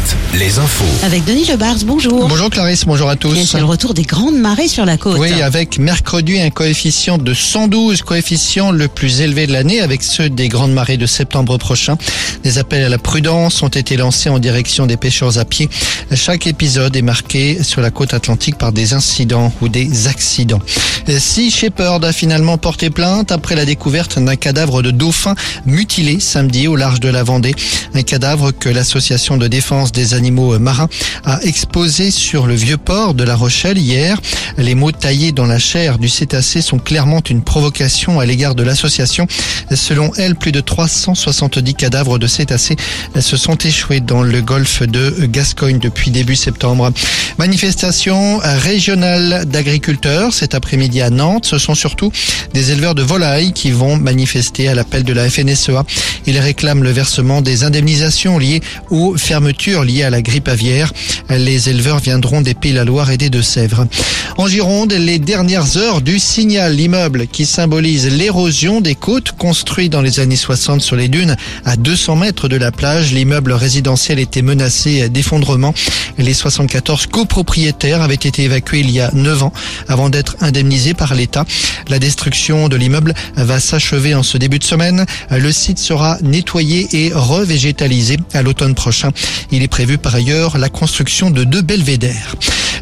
Alouette, les infos. Avec Denis Lebars, bonjour. Bonjour Clarisse, bonjour à tous. C'est le retour des grandes marées sur la côte. Oui, avec mercredi un coefficient de 112, coefficient le plus élevé de l'année avec ceux des grandes marées de septembre prochain. Des appels à la prudence ont été lancés en direction des pêcheurs à pied. Chaque épisode est marqué sur la côte atlantique par des incidents ou des accidents. Si Shepard a finalement porté plainte après la découverte d'un cadavre de dauphin mutilé samedi au large de la Vendée. Un cadavre que l'association de défense des animaux marins a exposé sur le vieux port de La Rochelle hier. Les mots taillés dans la chair du cétacé sont clairement une provocation à l'égard de l'association. Selon elle, plus de 370 cadavres de cétacés se sont échoués dans le golfe de Gascogne depuis début septembre. Manifestation régionale d'agriculteurs cet après-midi à Nantes. Ce sont surtout des éleveurs de volailles qui vont manifester à l'appel de la FNSEA. Ils réclament le versement des indemnisations liées aux fermetures liées à la grippe aviaire. Les éleveurs viendront des Pays-la-Loire et des Deux-Sèvres. En Gironde, les dernières heures du signal, l'immeuble qui symbolise l'érosion des côtes construit dans les années 60 sur les dunes à 200 mètres de la plage. L'immeuble résidentiel était menacé d'effondrement. Les 74 copropriétaires avaient été évacués il y a 9 ans avant d'être indemnisés par l'État. La destruction de l'immeuble va s'achever en ce début de semaine. Le site sera nettoyé et revégétalisé à l'automne prochain. Il est prévu par ailleurs la construction de deux belvédères.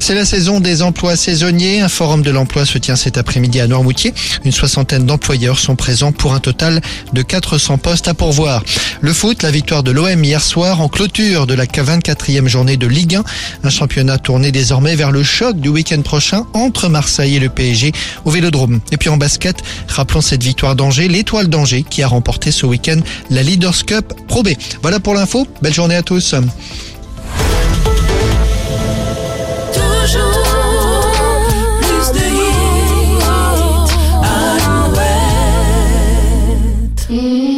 C'est la saison des emplois saisonniers. Un forum de l'emploi se tient cet après-midi à Noirmoutier. Une soixantaine d'employeurs sont présents pour un total de 400 postes à pourvoir. Le foot, la victoire de l'OM hier soir en clôture de la 24e journée de Ligue 1. Un championnat tourné désormais vers le choc du week-end prochain entre Marseille et le PSG au Vélodrome. Et puis en basket, rappelons cette victoire d'Angers, l'étoile d'Angers qui a remporté ce week-end la Leaders Cup Pro B. Voilà pour l'info. Belle journée à tous. Mm-hmm.